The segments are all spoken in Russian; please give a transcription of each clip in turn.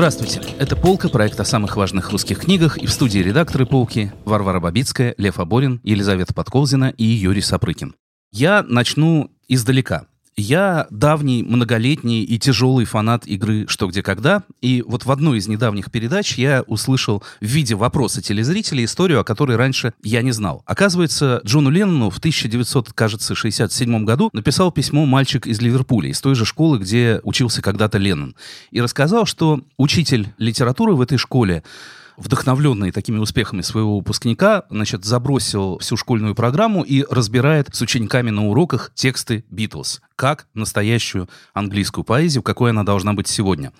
Здравствуйте. Это «Полка», проект о самых важных русских книгах. И в студии редакторы «Полки» Варвара Бабицкая, Лев Аборин, Елизавета Подколзина и Юрий Сапрыкин. Я начну издалека. Я давний, многолетний и тяжелый фанат игры «Что, где, когда». И вот в одной из недавних передач я услышал в виде вопроса телезрителей историю, о которой раньше я не знал. Оказывается, Джону Леннону в 1967 году написал письмо мальчик из Ливерпуля, из той же школы, где учился когда-то Леннон. И рассказал, что учитель литературы в этой школе вдохновленный такими успехами своего выпускника, значит, забросил всю школьную программу и разбирает с учениками на уроках тексты Битлз, как настоящую английскую поэзию, какой она должна быть сегодня.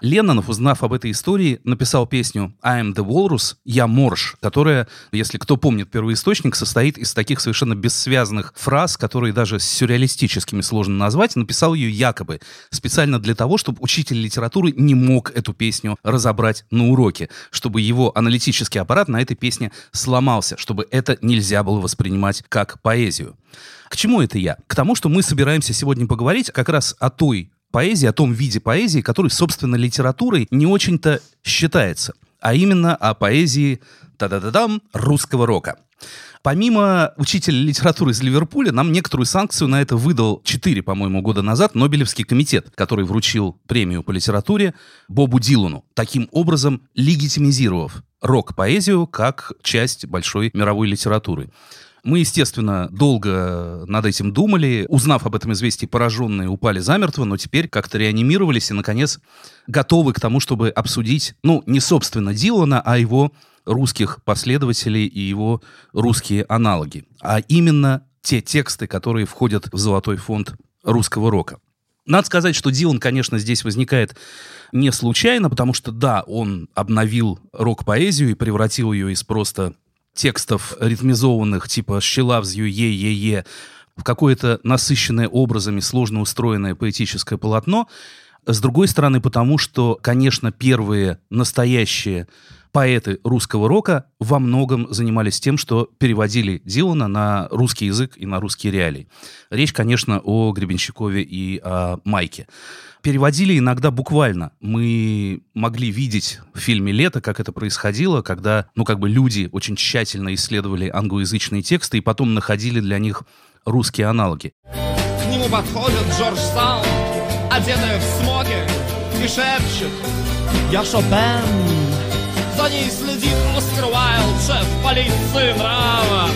Леннонов, узнав об этой истории, написал песню «I am the Walrus», «Я морж», которая, если кто помнит первоисточник, состоит из таких совершенно бессвязных фраз, которые даже сюрреалистическими сложно назвать. Написал ее якобы специально для того, чтобы учитель литературы не мог эту песню разобрать на уроке, чтобы его аналитический аппарат на этой песне сломался, чтобы это нельзя было воспринимать как поэзию. К чему это я? К тому, что мы собираемся сегодня поговорить как раз о той поэзии, о том виде поэзии, который, собственно, литературой не очень-то считается, а именно о поэзии та-да-да-дам русского рока. Помимо учителя литературы из Ливерпуля, нам некоторую санкцию на это выдал 4, по-моему, года назад Нобелевский комитет, который вручил премию по литературе Бобу Дилану, таким образом легитимизировав рок-поэзию как часть большой мировой литературы. Мы, естественно, долго над этим думали. Узнав об этом известии, пораженные упали замертво, но теперь как-то реанимировались и, наконец, готовы к тому, чтобы обсудить, ну, не собственно Дилана, а его русских последователей и его русские аналоги. А именно те тексты, которые входят в золотой фонд русского рока. Надо сказать, что Дилан, конечно, здесь возникает не случайно, потому что, да, он обновил рок-поэзию и превратил ее из просто текстов ритмизованных, типа «Щелавзью е-е-е», в какое-то насыщенное образами, сложно устроенное поэтическое полотно. С другой стороны, потому что, конечно, первые настоящие поэты русского рока во многом занимались тем, что переводили Дилана на русский язык и на русские реалии. Речь, конечно, о Гребенщикове и о Майке. Переводили иногда буквально. Мы могли видеть в фильме «Лето», как это происходило, когда, ну, как бы люди очень тщательно исследовали англоязычные тексты и потом находили для них русские аналоги. К нему подходит Джордж Саунд, одетый в смоге, и шепчет «Я Шопен». За ней следит Оскар Уайлд, шеф полиции нрава.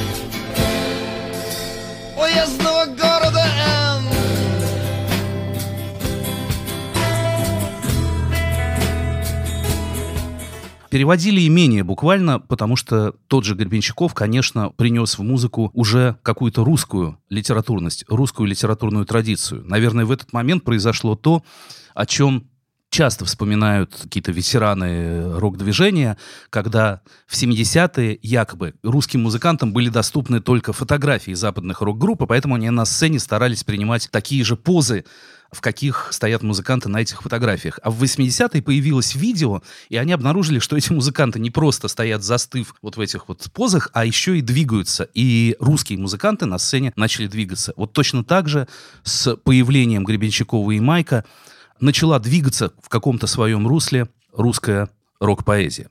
Уездного города Н. Переводили и менее буквально, потому что тот же Гребенщиков, конечно, принес в музыку уже какую-то русскую литературность, русскую литературную традицию. Наверное, в этот момент произошло то, о чем часто вспоминают какие-то ветераны рок-движения, когда в 70-е якобы русским музыкантам были доступны только фотографии западных рок-групп, и поэтому они на сцене старались принимать такие же позы, в каких стоят музыканты на этих фотографиях. А в 80-е появилось видео, и они обнаружили, что эти музыканты не просто стоят застыв вот в этих вот позах, а еще и двигаются. И русские музыканты на сцене начали двигаться. Вот точно так же с появлением Гребенщикова и Майка начала двигаться в каком-то своем русле русская рок-поэзия.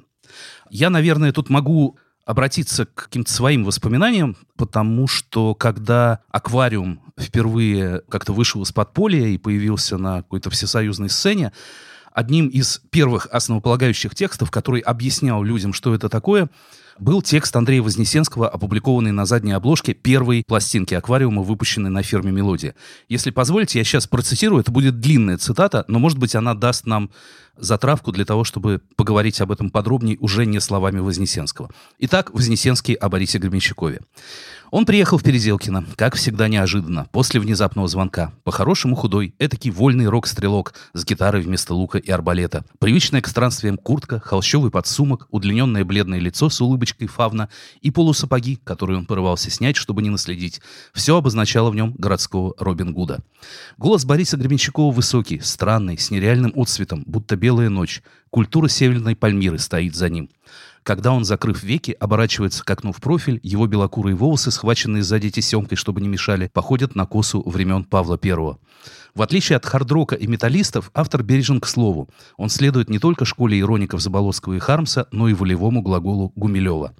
Я, наверное, тут могу обратиться к каким-то своим воспоминаниям, потому что когда «Аквариум» впервые как-то вышел из подполья и появился на какой-то всесоюзной сцене, одним из первых основополагающих текстов, который объяснял людям, что это такое, был текст Андрея Вознесенского, опубликованный на задней обложке первой пластинки аквариума, выпущенной на фирме «Мелодия». Если позволите, я сейчас процитирую, это будет длинная цитата, но, может быть, она даст нам затравку для того, чтобы поговорить об этом подробнее уже не словами Вознесенского. Итак, Вознесенский о Борисе Гребенщикове. Он приехал в Переделкино, как всегда неожиданно, после внезапного звонка. По-хорошему худой, этакий вольный рок-стрелок с гитарой вместо лука и арбалета. Привычная к странствиям куртка, холщовый подсумок, удлиненное бледное лицо с улыбочкой фавна и полусапоги, которые он порывался снять, чтобы не наследить. Все обозначало в нем городского Робин Гуда. Голос Бориса Гребенщикова высокий, странный, с нереальным отцветом, будто белая ночь. Культура северной Пальмиры стоит за ним. Когда он, закрыв веки, оборачивается к окну в профиль, его белокурые волосы, схваченные сзади тесемкой, чтобы не мешали, походят на косу времен Павла I. В отличие от хардрока и металлистов, автор бережен к слову. Он следует не только школе ироников Заболоцкого и Хармса, но и волевому глаголу Гумилева.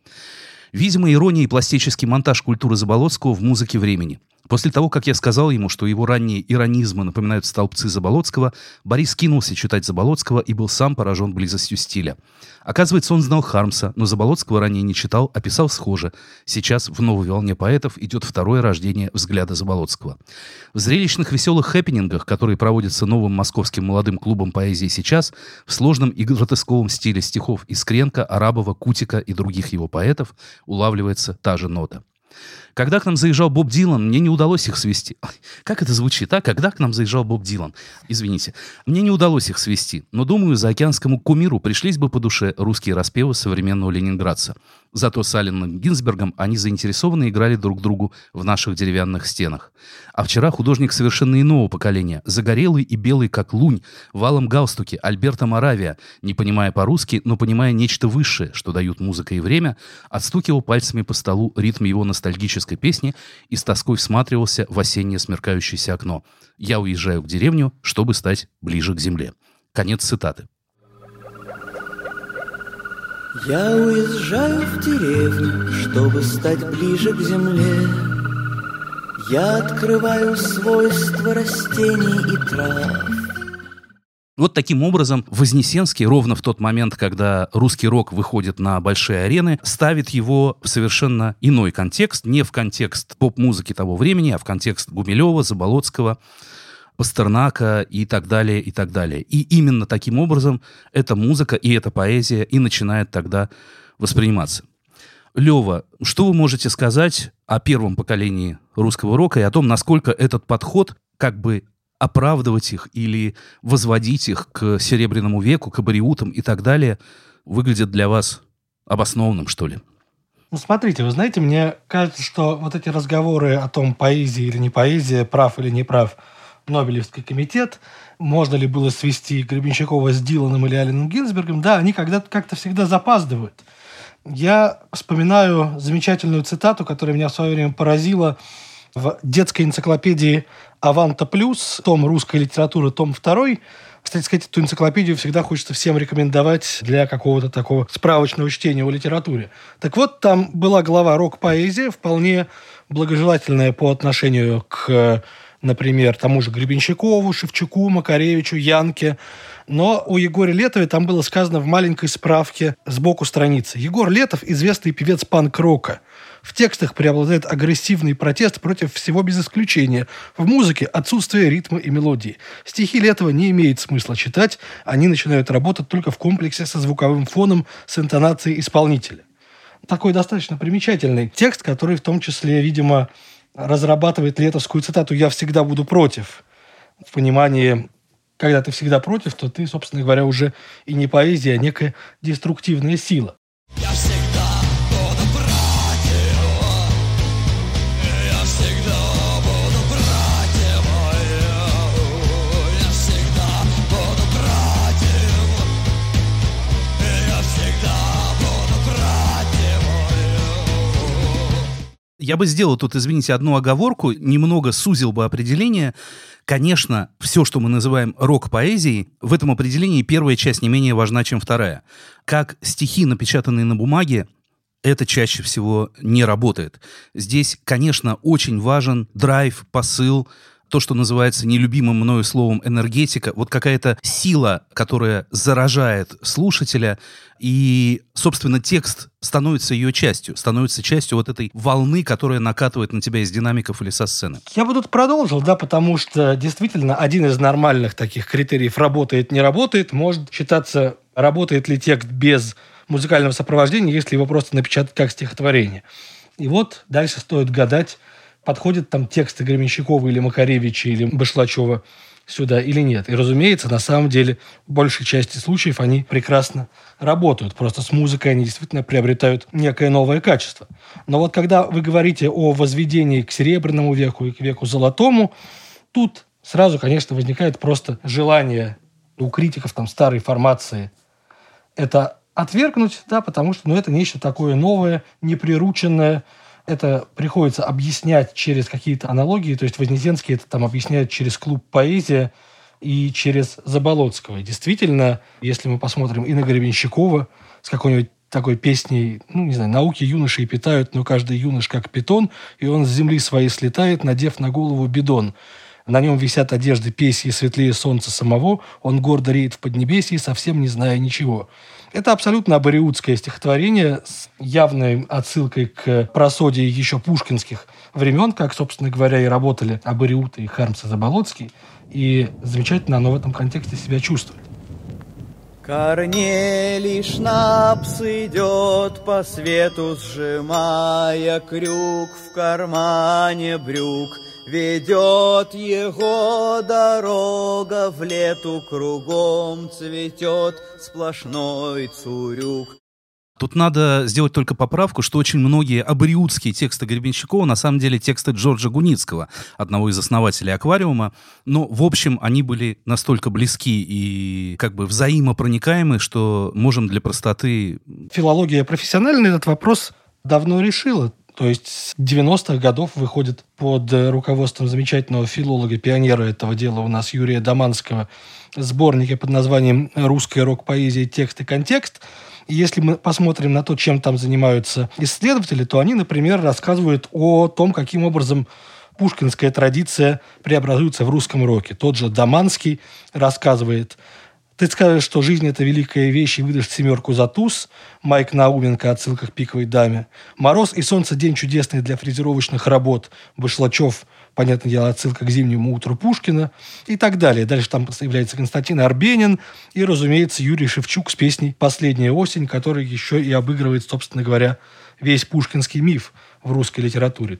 Видимо, ирония и пластический монтаж культуры Заболоцкого в музыке времени. После того, как я сказал ему, что его ранние иронизмы напоминают столбцы Заболоцкого, Борис кинулся читать Заболоцкого и был сам поражен близостью стиля. Оказывается, он знал Хармса, но Заболоцкого ранее не читал, а писал схоже. Сейчас в новой волне поэтов идет второе рождение взгляда Заболоцкого. В зрелищных веселых хэппинингах, которые проводятся новым московским молодым клубом поэзии сейчас, в сложном и гротесковом стиле стихов Искренко, Арабова, Кутика и других его поэтов улавливается та же нота. Когда к нам заезжал Боб Дилан, мне не удалось их свести. Как это звучит, а? Когда к нам заезжал Боб Дилан? Извините. Мне не удалось их свести, но, думаю, за океанскому кумиру пришлись бы по душе русские распевы современного ленинградца. Зато с Алленом Гинзбергом они заинтересованно играли друг другу в наших деревянных стенах. А вчера художник совершенно иного поколения, загорелый и белый, как лунь, валом галстуки, Альберта Моравия, не понимая по-русски, но понимая нечто высшее, что дают музыка и время, отстукивал пальцами по столу ритм его ностальгической песни и с тоской всматривался в осеннее смеркающееся окно. «Я уезжаю к деревню, чтобы стать ближе к земле». Конец цитаты. Я уезжаю в деревню, чтобы стать ближе к земле. Я открываю свойства растений и трав. Вот таким образом Вознесенский ровно в тот момент, когда русский рок выходит на большие арены, ставит его в совершенно иной контекст, не в контекст поп-музыки того времени, а в контекст Гумилева, Заболоцкого, Пастернака и так далее, и так далее. И именно таким образом эта музыка и эта поэзия и начинает тогда восприниматься. Лева, что вы можете сказать о первом поколении русского рока и о том, насколько этот подход как бы оправдывать их или возводить их к Серебряному веку, к абориутам и так далее, выглядит для вас обоснованным, что ли? Ну, смотрите, вы знаете, мне кажется, что вот эти разговоры о том, поэзия или не поэзия, прав или не прав – Нобелевский комитет, можно ли было свести Гребенщикова с Диланом или Алленом Гинзбергом, да, они когда-то как-то всегда запаздывают. Я вспоминаю замечательную цитату, которая меня в свое время поразила в детской энциклопедии «Аванта Плюс», том русской литературы, том второй. Кстати сказать, эту энциклопедию всегда хочется всем рекомендовать для какого-то такого справочного чтения о литературе. Так вот, там была глава «Рок-поэзия», вполне благожелательная по отношению к например, тому же Гребенщикову, Шевчуку, Макаревичу, Янке. Но у Егора Летова там было сказано в маленькой справке сбоку страницы. Егор Летов – известный певец панк-рока. В текстах преобладает агрессивный протест против всего без исключения. В музыке отсутствие ритма и мелодии. Стихи Летова не имеет смысла читать, они начинают работать только в комплексе со звуковым фоном, с интонацией исполнителя. Такой достаточно примечательный текст, который в том числе, видимо, разрабатывает летовскую цитату «Я всегда буду против». В понимании, когда ты всегда против, то ты, собственно говоря, уже и не поэзия, а некая деструктивная сила. Я Я бы сделал тут, извините, одну оговорку, немного сузил бы определение. Конечно, все, что мы называем рок-поэзией, в этом определении первая часть не менее важна, чем вторая. Как стихи, напечатанные на бумаге, это чаще всего не работает. Здесь, конечно, очень важен драйв, посыл, то, что называется нелюбимым мною словом энергетика, вот какая-то сила, которая заражает слушателя, и, собственно, текст становится ее частью, становится частью вот этой волны, которая накатывает на тебя из динамиков или со сцены. Я бы тут продолжил, да, потому что действительно один из нормальных таких критериев работает, не работает, может считаться, работает ли текст без музыкального сопровождения, если его просто напечатать как стихотворение. И вот дальше стоит гадать, подходят там тексты Гременщикова или Макаревича или Башлачева сюда или нет. И, разумеется, на самом деле, в большей части случаев они прекрасно работают. Просто с музыкой они действительно приобретают некое новое качество. Но вот когда вы говорите о возведении к Серебряному веку и к веку Золотому, тут сразу, конечно, возникает просто желание у критиков там старой формации это отвергнуть, да, потому что ну, это нечто такое новое, неприрученное, это приходится объяснять через какие-то аналогии, то есть Вознесенский это там объясняет через клуб «Поэзия», и через Заболоцкого. Действительно, если мы посмотрим и на Гребенщикова с какой-нибудь такой песней, ну, не знаю, науки юноши и питают, но каждый юнош как питон, и он с земли своей слетает, надев на голову бидон. На нем висят одежды песьи светлее солнца самого, он гордо реет в Поднебесье, совсем не зная ничего. Это абсолютно абориутское стихотворение с явной отсылкой к просодии еще пушкинских времен, как, собственно говоря, и работали абориуты и Хармс и Заболоцкий. И замечательно оно в этом контексте себя чувствует. Корнелий Шнапс идет по свету, сжимая крюк в кармане брюк. Ведет его дорога в лету, кругом цветет сплошной цурюк. Тут надо сделать только поправку, что очень многие абориутские тексты Гребенщикова на самом деле тексты Джорджа Гуницкого, одного из основателей «Аквариума». Но, в общем, они были настолько близки и как бы взаимопроникаемы, что можем для простоты... Филология профессиональная этот вопрос давно решила. То есть с 90-х годов выходит под руководством замечательного филолога, пионера этого дела у нас Юрия Доманского сборники под названием «Русская рок-поэзия. Текст и контекст», если мы посмотрим на то, чем там занимаются исследователи, то они, например, рассказывают о том, каким образом пушкинская традиция преобразуется в русском роке. Тот же Даманский рассказывает ты скажешь, что жизнь – это великая вещь, и выдашь семерку за туз. Майк Науменко отсылка к пиковой даме. Мороз и солнце – день чудесный для фрезеровочных работ. Башлачев – понятное дело, отсылка к зимнему утру Пушкина и так далее. Дальше там появляется Константин Арбенин и, разумеется, Юрий Шевчук с песней «Последняя осень», который еще и обыгрывает, собственно говоря, весь пушкинский миф в русской литературе.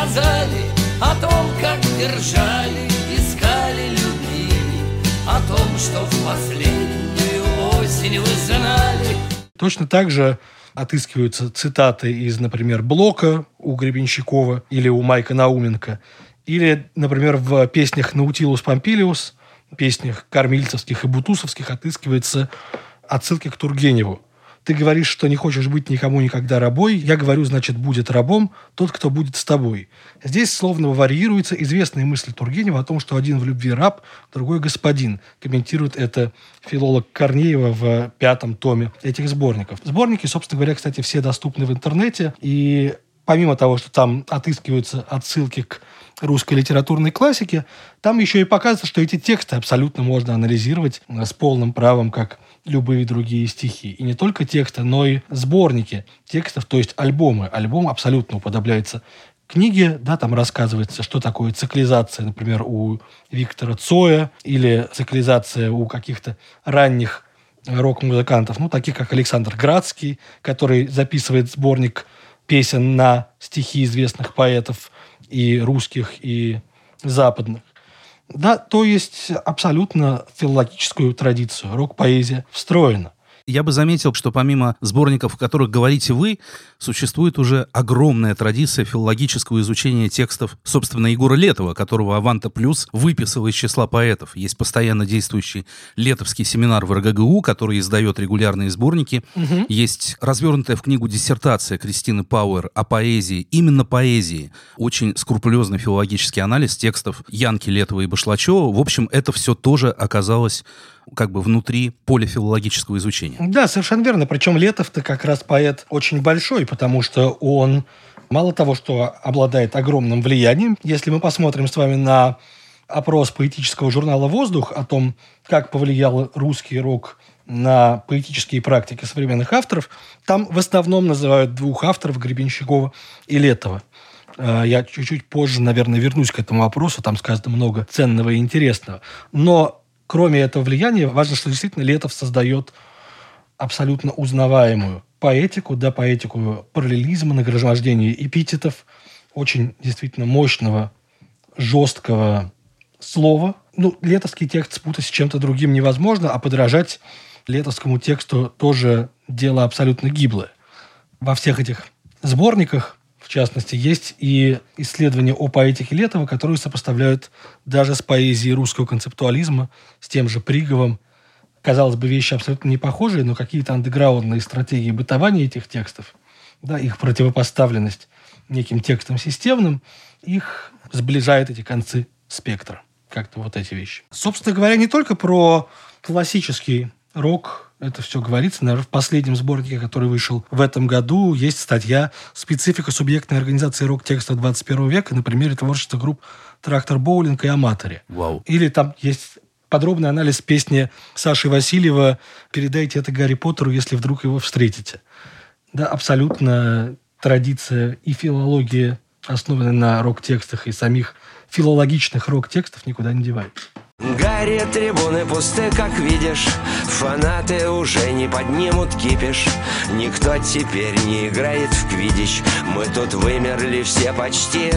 Не сказали о том, как держали, искали, любили, о том, что в последний осень вы знали. Точно так же отыскиваются цитаты из, например, Блока у Гребенщикова или у Майка Науменко, или, например, в песнях «Наутилус Помпилиус», песнях кормильцевских и бутусовских отыскиваются отсылки к Тургеневу. Ты говоришь, что не хочешь быть никому никогда рабой. Я говорю, значит, будет рабом тот, кто будет с тобой. Здесь словно варьируется известная мысль Тургенева о том, что один в любви раб, другой господин. Комментирует это филолог Корнеева в пятом томе этих сборников. Сборники, собственно говоря, кстати, все доступны в интернете. И помимо того, что там отыскиваются отсылки к русской литературной классике, там еще и показывается, что эти тексты абсолютно можно анализировать с полным правом как любые другие стихи. И не только тексты, но и сборники текстов, то есть альбомы. Альбом абсолютно уподобляется книге, да, там рассказывается, что такое циклизация, например, у Виктора Цоя или циклизация у каких-то ранних рок-музыкантов, ну, таких как Александр Градский, который записывает сборник песен на стихи известных поэтов и русских, и западных. Да, то есть абсолютно филологическую традицию рок-поэзия встроена. Я бы заметил, что помимо сборников, о которых говорите вы, существует уже огромная традиция филологического изучения текстов, собственно, Егора Летова, которого Аванта Плюс выписал из числа поэтов. Есть постоянно действующий летовский семинар в РГГУ, который издает регулярные сборники. Угу. Есть развернутая в книгу диссертация Кристины Пауэр о поэзии, именно поэзии. Очень скрупулезный филологический анализ текстов Янки Летова и Башлачева. В общем, это все тоже оказалось как бы внутри поля филологического изучения. Да, совершенно верно. Причем Летов-то как раз поэт очень большой, потому что он мало того, что обладает огромным влиянием, если мы посмотрим с вами на опрос поэтического журнала «Воздух» о том, как повлиял русский рок на поэтические практики современных авторов, там в основном называют двух авторов Гребенщикова и Летова. Э, я чуть-чуть позже, наверное, вернусь к этому вопросу, там сказано много ценного и интересного. Но кроме этого влияния, важно, что действительно Летов создает абсолютно узнаваемую поэтику, да, поэтику параллелизма, нагромождения эпитетов, очень действительно мощного, жесткого слова. Ну, летовский текст спутать с чем-то другим невозможно, а подражать летовскому тексту тоже дело абсолютно гиблое. Во всех этих сборниках частности, есть и исследования о поэтике Летова, которые сопоставляют даже с поэзией русского концептуализма, с тем же Приговым. Казалось бы, вещи абсолютно не похожие, но какие-то андеграундные стратегии бытования этих текстов, да, их противопоставленность неким текстам системным, их сближает эти концы спектра. Как-то вот эти вещи. Собственно говоря, не только про классический рок, это все говорится. Наверное, в последнем сборнике, который вышел в этом году, есть статья «Специфика субъектной организации рок-текста 21 века» на примере творчества групп «Трактор Боулинг» и «Аматоре». Вау. Или там есть подробный анализ песни Саши Васильева «Передайте это Гарри Поттеру, если вдруг его встретите». Да, абсолютно традиция и филология, основанная на рок-текстах и самих филологичных рок-текстов, никуда не девается. Гарри, трибуны пусты, как видишь Фанаты уже не поднимут кипиш Никто теперь не играет в квидич Мы тут вымерли все почти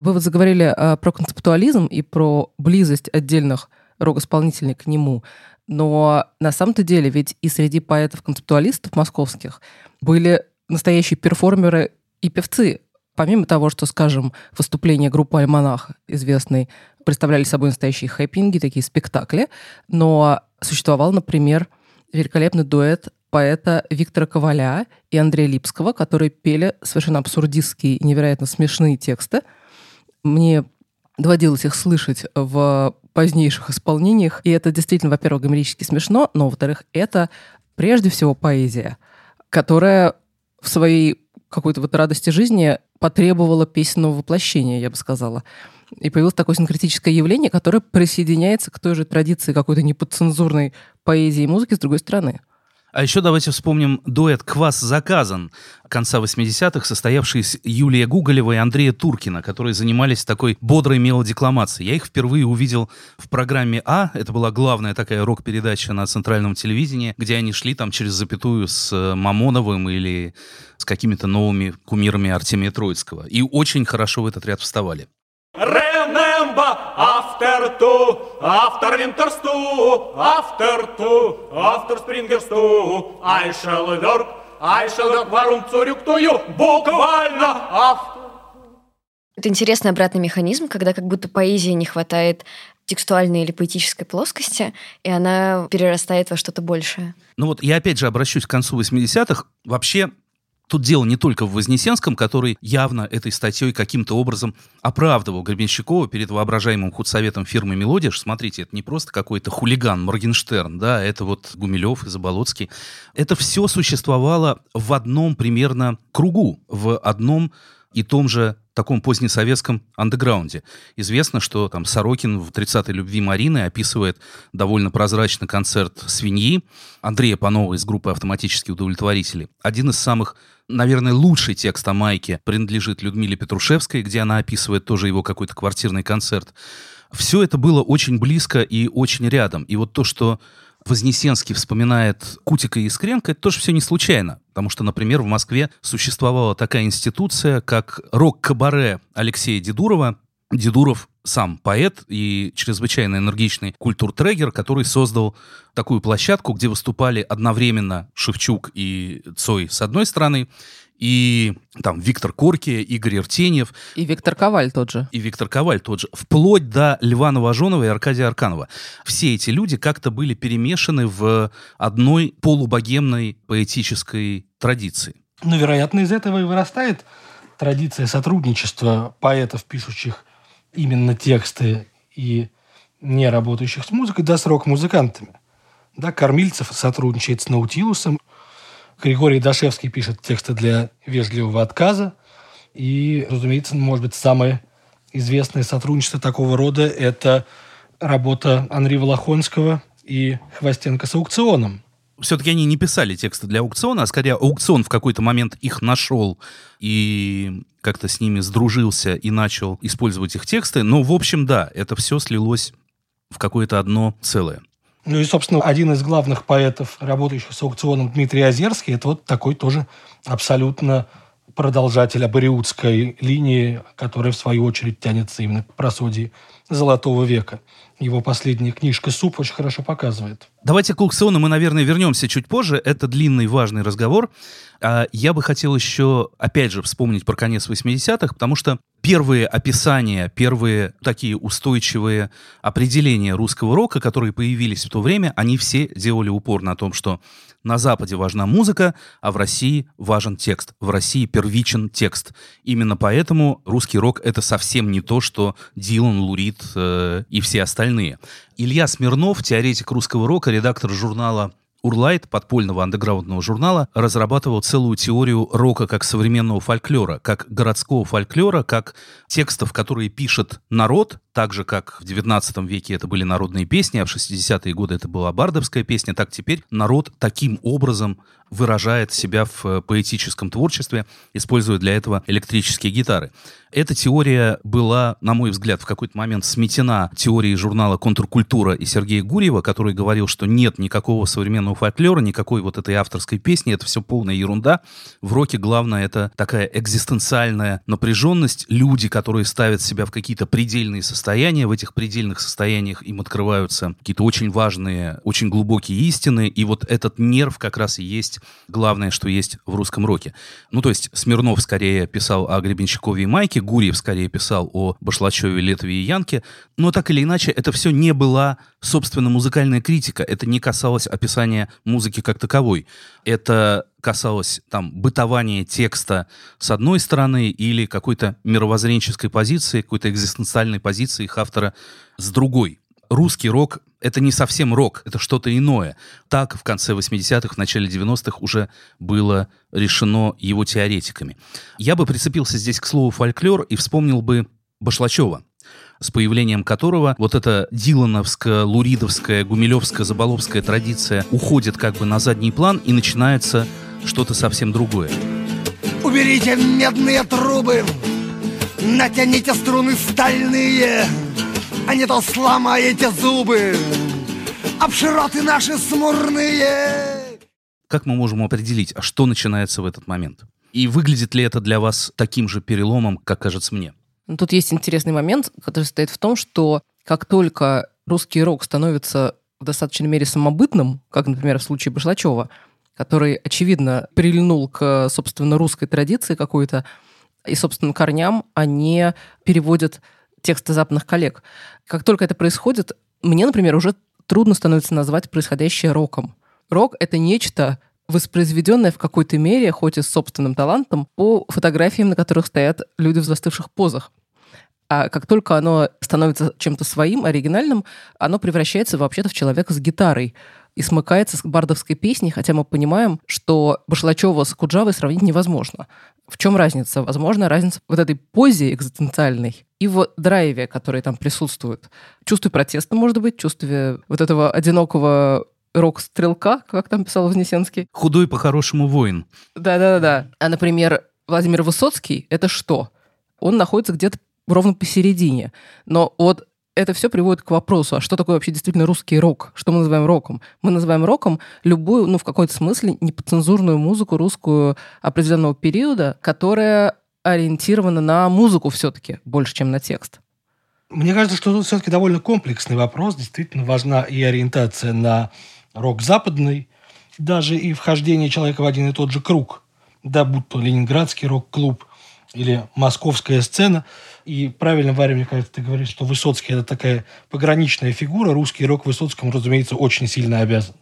Вы вот заговорили а, про концептуализм и про близость отдельных рок-исполнителей к нему. Но на самом-то деле ведь и среди поэтов-концептуалистов московских были настоящие перформеры и певцы. Помимо того, что, скажем, выступления группы «Альманах» известной представляли собой настоящие хэппинги, такие спектакли, но существовал, например, великолепный дуэт поэта Виктора Коваля и Андрея Липского, которые пели совершенно абсурдистские и невероятно смешные тексты. Мне доводилось их слышать в позднейших исполнениях, и это действительно, во-первых, гомерически смешно, но, во-вторых, это прежде всего поэзия, которая в своей какой-то вот радости жизни потребовала песенного воплощения, я бы сказала. И появилось такое синкретическое явление, которое присоединяется к той же традиции какой-то неподцензурной поэзии и музыки с другой стороны. А еще давайте вспомним дуэт «Квас заказан» конца 80-х, состоявший из Юлия Гуголева и Андрея Туркина, которые занимались такой бодрой мелодекламацией. Я их впервые увидел в программе «А». Это была главная такая рок-передача на центральном телевидении, где они шли там через запятую с э, Мамоновым или с какими-то новыми кумирами Артемия Троицкого. И очень хорошо в этот ряд вставали. After springer stew, I shall work, I shall work, warum zurück to you, буквально after. Это интересный обратный механизм, когда как будто поэзии не хватает текстуальной или поэтической плоскости, и она перерастает во что-то большее. Ну вот я опять же обращусь к концу 80-х. Вообще Тут дело не только в Вознесенском, который явно этой статьей каким-то образом оправдывал Гребенщикова перед воображаемым худсоветом фирмы «Мелодия». Смотрите, это не просто какой-то хулиган Моргенштерн, да, это вот Гумилев и Заболоцкий. Это все существовало в одном примерно кругу, в одном и том же таком позднесоветском андеграунде. Известно, что там Сорокин в «30-й любви Марины» описывает довольно прозрачно концерт «Свиньи» Андрея Панова из группы «Автоматические удовлетворители». Один из самых Наверное, лучший текст о Майке принадлежит Людмиле Петрушевской, где она описывает тоже его какой-то квартирный концерт. Все это было очень близко и очень рядом. И вот то, что Вознесенский вспоминает Кутика и Искренко, это тоже все не случайно. Потому что, например, в Москве существовала такая институция, как рок-кабаре Алексея Дедурова. Дедуров сам поэт и чрезвычайно энергичный культуртрегер, который создал такую площадку, где выступали одновременно Шевчук и Цой с одной стороны, и там Виктор Корки, Игорь Иртеньев. И Виктор Коваль тот же. И Виктор Коваль тот же. Вплоть до Льва Новоженова и Аркадия Арканова. Все эти люди как-то были перемешаны в одной полубогемной поэтической традиции. Ну, вероятно, из этого и вырастает традиция сотрудничества поэтов, пишущих именно тексты и не работающих с музыкой, да, с рок-музыкантами. Да, Кормильцев сотрудничает с Наутилусом, Григорий Дашевский пишет тексты для вежливого отказа. И, разумеется, может быть, самое известное сотрудничество такого рода – это работа Анри Волохонского и Хвостенко с аукционом. Все-таки они не писали тексты для аукциона, а скорее аукцион в какой-то момент их нашел и как-то с ними сдружился и начал использовать их тексты. Но, в общем, да, это все слилось в какое-то одно целое. Ну и, собственно, один из главных поэтов, работающих с аукционом, Дмитрий Озерский, это вот такой тоже абсолютно продолжатель абориутской линии, которая, в свою очередь, тянется именно к просодии Золотого века. Его последняя книжка «Суп» очень хорошо показывает. Давайте к аукциону мы, наверное, вернемся чуть позже. Это длинный важный разговор. А я бы хотел еще, опять же, вспомнить про конец 80-х, потому что первые описания, первые такие устойчивые определения русского рока, которые появились в то время, они все делали упор на том, что на Западе важна музыка, а в России важен текст. В России первичен текст. Именно поэтому русский рок — это совсем не то, что Дилан, Лурид э, и все остальные. Илья Смирнов, теоретик русского рока, редактор журнала Урлайт, подпольного андеграундного журнала, разрабатывал целую теорию рока как современного фольклора, как городского фольклора, как текстов, которые пишет народ, так же, как в XIX веке это были народные песни, а в 60-е годы это была бардовская песня, так теперь народ таким образом выражает себя в э, поэтическом творчестве, используя для этого электрические гитары. Эта теория была, на мой взгляд, в какой-то момент сметена теорией журнала «Контркультура» и Сергея Гурьева, который говорил, что нет никакого современного фольклора, никакой вот этой авторской песни, это все полная ерунда. В роке главное это такая экзистенциальная напряженность, люди, которые ставят себя в какие-то предельные состояния, в этих предельных состояниях им открываются какие-то очень важные, очень глубокие истины, и вот этот нерв как раз и есть главное, что есть в русском роке. Ну, то есть Смирнов скорее писал о Гребенщикове и Майке, Гурьев скорее писал о Башлачеве, Летове и Янке, но так или иначе это все не была, собственно, музыкальная критика, это не касалось описания музыки как таковой. Это касалось там бытования текста с одной стороны или какой-то мировоззренческой позиции, какой-то экзистенциальной позиции их автора с другой русский рок — это не совсем рок, это что-то иное. Так в конце 80-х, в начале 90-х уже было решено его теоретиками. Я бы прицепился здесь к слову «фольклор» и вспомнил бы Башлачева, с появлением которого вот эта дилановская, луридовская, гумилевская, заболовская традиция уходит как бы на задний план и начинается что-то совсем другое. Уберите медные трубы, натяните струны стальные, а не то сломаете зубы обшироты наши смурные. Как мы можем определить, а что начинается в этот момент? И выглядит ли это для вас таким же переломом, как кажется мне? Ну, тут есть интересный момент, который состоит в том, что как только русский рок становится в достаточной мере самобытным, как, например, в случае Башлачева, который, очевидно, прильнул к, собственно, русской традиции какой-то и, собственно, корням, а переводят тексты западных коллег. Как только это происходит, мне, например, уже трудно становится назвать происходящее роком. Рок — это нечто, воспроизведенное в какой-то мере, хоть и с собственным талантом, по фотографиям, на которых стоят люди в застывших позах. А как только оно становится чем-то своим, оригинальным, оно превращается вообще-то в человека с гитарой и смыкается с бардовской песней, хотя мы понимаем, что Башлачева с Куджавой сравнить невозможно. В чем разница? Возможно, разница в вот этой позе экзистенциальной и в драйве, который там присутствует. Чувстве протеста, может быть, чувстве вот этого одинокого рок-стрелка, как там писал Вознесенский. Худой по-хорошему воин. Да-да-да. А, например, Владимир Высоцкий — это что? Он находится где-то ровно посередине. Но вот это все приводит к вопросу, а что такое вообще действительно русский рок? Что мы называем роком? Мы называем роком любую, ну, в какой-то смысле, неподцензурную музыку русскую определенного периода, которая ориентирована на музыку все-таки больше, чем на текст. Мне кажется, что тут все-таки довольно комплексный вопрос. Действительно важна и ориентация на рок западный, даже и вхождение человека в один и тот же круг. Да, будь то Ленинградский рок-клуб или московская сцена – и правильно, Варя, мне кажется, ты говоришь, что Высоцкий – это такая пограничная фигура. Русский рок Высоцкому, разумеется, очень сильно обязан.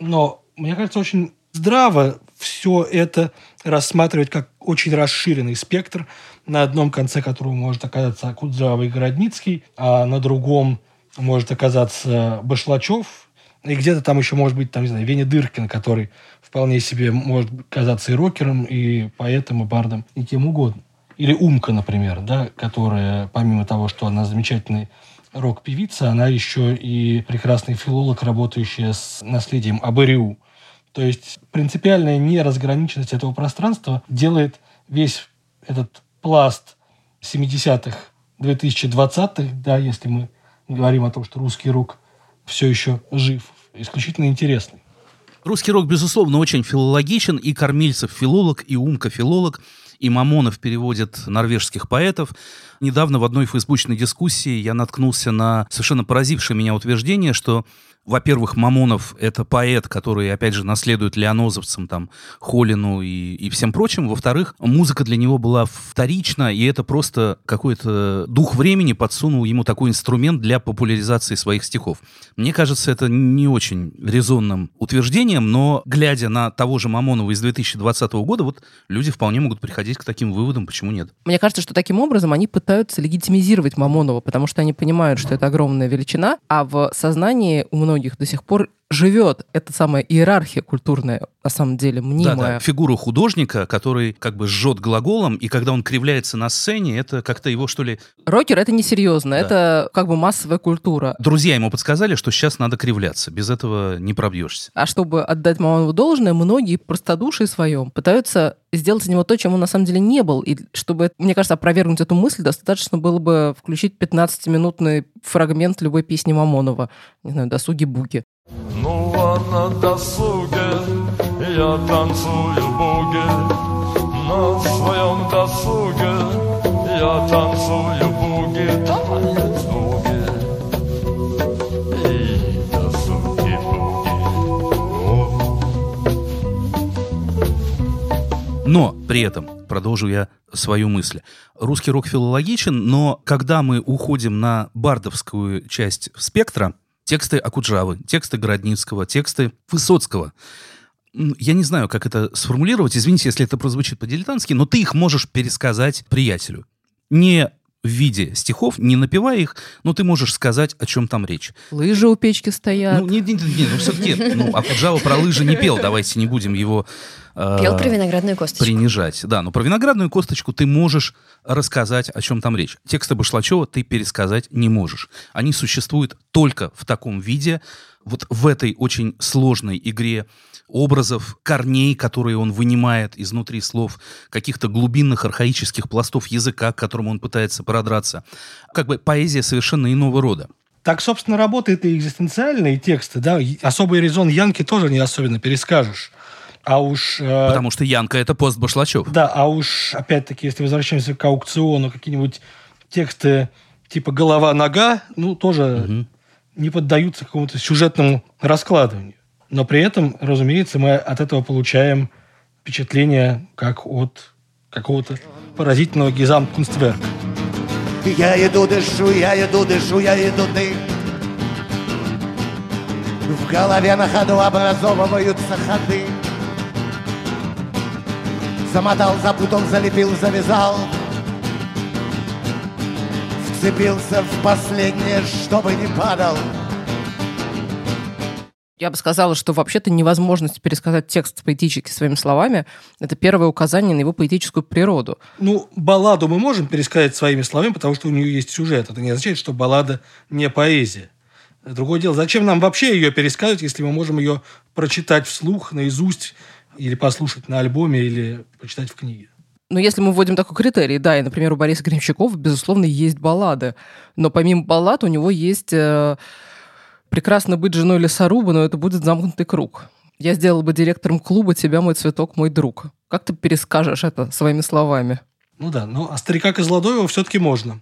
Но, мне кажется, очень здраво все это рассматривать как очень расширенный спектр, на одном конце которого может оказаться Кудзава и Городницкий, а на другом может оказаться Башлачев, и где-то там еще может быть, там, не знаю, Веня Дыркин, который вполне себе может казаться и рокером, и поэтом, и бардом, и кем угодно. Или Умка, например, да, которая, помимо того, что она замечательный рок-певица, она еще и прекрасный филолог, работающий с наследием Абариу. То есть принципиальная неразграниченность этого пространства делает весь этот пласт 70-х, 2020-х, да, если мы говорим о том, что русский рок все еще жив, исключительно интересный. Русский рок, безусловно, очень филологичен, и Кормильцев филолог, и Умка филолог – и Мамонов переводит норвежских поэтов. Недавно в одной фейсбучной дискуссии я наткнулся на совершенно поразившее меня утверждение, что во-первых, Мамонов — это поэт, который, опять же, наследует леонозовцам, там, Холину и, и всем прочим. Во-вторых, музыка для него была вторична, и это просто какой-то дух времени подсунул ему такой инструмент для популяризации своих стихов. Мне кажется, это не очень резонным утверждением, но, глядя на того же Мамонова из 2020 года, вот люди вполне могут приходить к таким выводам, почему нет. Мне кажется, что таким образом они пытаются легитимизировать Мамонова, потому что они понимают, что это огромная величина, а в сознании у многих многих до сих пор живет эта самая иерархия культурная, на самом деле, мнимая. Да, да. Фигура художника, который как бы жжет глаголом, и когда он кривляется на сцене, это как-то его, что ли... Рокер — это несерьезно, да. это как бы массовая культура. Друзья ему подсказали, что сейчас надо кривляться, без этого не пробьешься. А чтобы отдать Мамонову должное, многие простодушие своем пытаются сделать из него то, чем он на самом деле не был. И чтобы, мне кажется, опровергнуть эту мысль, достаточно было бы включить 15-минутный фрагмент любой песни Мамонова. Не знаю, «Досуги-буги». Ну а на досуге я танцую буги. На своем досуге я танцую буги. Танец буги И досуги буги. Но при этом продолжу я свою мысль. Русский рок филологичен, но когда мы уходим на бардовскую часть спектра, Тексты Акуджавы, тексты Городницкого, тексты Высоцкого. Я не знаю, как это сформулировать. Извините, если это прозвучит по-дилетантски, но ты их можешь пересказать приятелю. Не в виде стихов, не напевая их, но ты можешь сказать, о чем там речь. Лыжи у печки стоят. Ну, нет, нет, нет, ну все-таки, ну, Акуджава про лыжи не пел, давайте не будем его э, Пел про виноградную косточку. Принижать. Да, но про виноградную косточку ты можешь рассказать, о чем там речь. Тексты Башлачева ты пересказать не можешь. Они существуют только в таком виде, вот в этой очень сложной игре образов, корней, которые он вынимает изнутри слов, каких-то глубинных архаических пластов языка, к которому он пытается продраться. Как бы поэзия совершенно иного рода. Так, собственно, работают и экзистенциальные тексты, да. Особый резон Янки тоже не особенно перескажешь. А уж... Э, Потому что Янка — это пост Башлачев. Да, а уж, опять-таки, если возвращаемся к аукциону, какие-нибудь тексты типа «голова-нога», ну, тоже угу. Не поддаются какому-то сюжетному раскладыванию. Но при этом, разумеется, мы от этого получаем впечатление как от какого-то поразительного гизамт-кунстверка. Я иду, дышу, я иду, дышу, я иду, ты. В голове на ходу образовываются ходы. Замотал, запутал, залепил, завязал. Вцепился в последнее, чтобы не падал. Я бы сказала, что вообще-то невозможность пересказать текст поэтически своими словами – это первое указание на его поэтическую природу. Ну, балладу мы можем пересказать своими словами, потому что у нее есть сюжет. Это не означает, что баллада не поэзия. Другое дело, зачем нам вообще ее пересказывать, если мы можем ее прочитать вслух, наизусть, или послушать на альбоме, или почитать в книге? Но если мы вводим такой критерий, да, и, например, у Бориса Гремчакова, безусловно, есть баллады. Но помимо баллад у него есть э, прекрасно быть женой лесоруба, но это будет замкнутый круг. Я сделал бы директором клуба тебя, мой цветок, мой друг. Как ты перескажешь это своими словами? Ну да, ну а старика Козлодоева все-таки можно.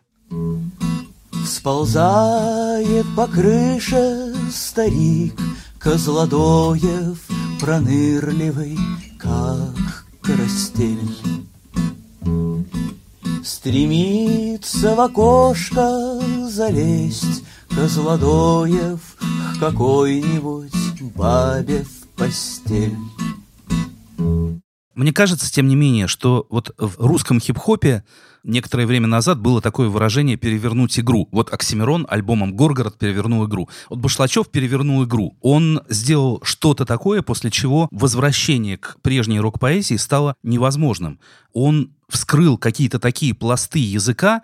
Сползает по крыше старик Козлодоев пронырливый, как карастель. Стремится в окошко залезть Козлодоев к какой-нибудь бабе в постель. Мне кажется, тем не менее, что вот в русском хип-хопе некоторое время назад было такое выражение «перевернуть игру». Вот Оксимирон альбомом «Горгород» перевернул игру. Вот Башлачев перевернул игру. Он сделал что-то такое, после чего возвращение к прежней рок-поэзии стало невозможным. Он вскрыл какие-то такие пласты языка,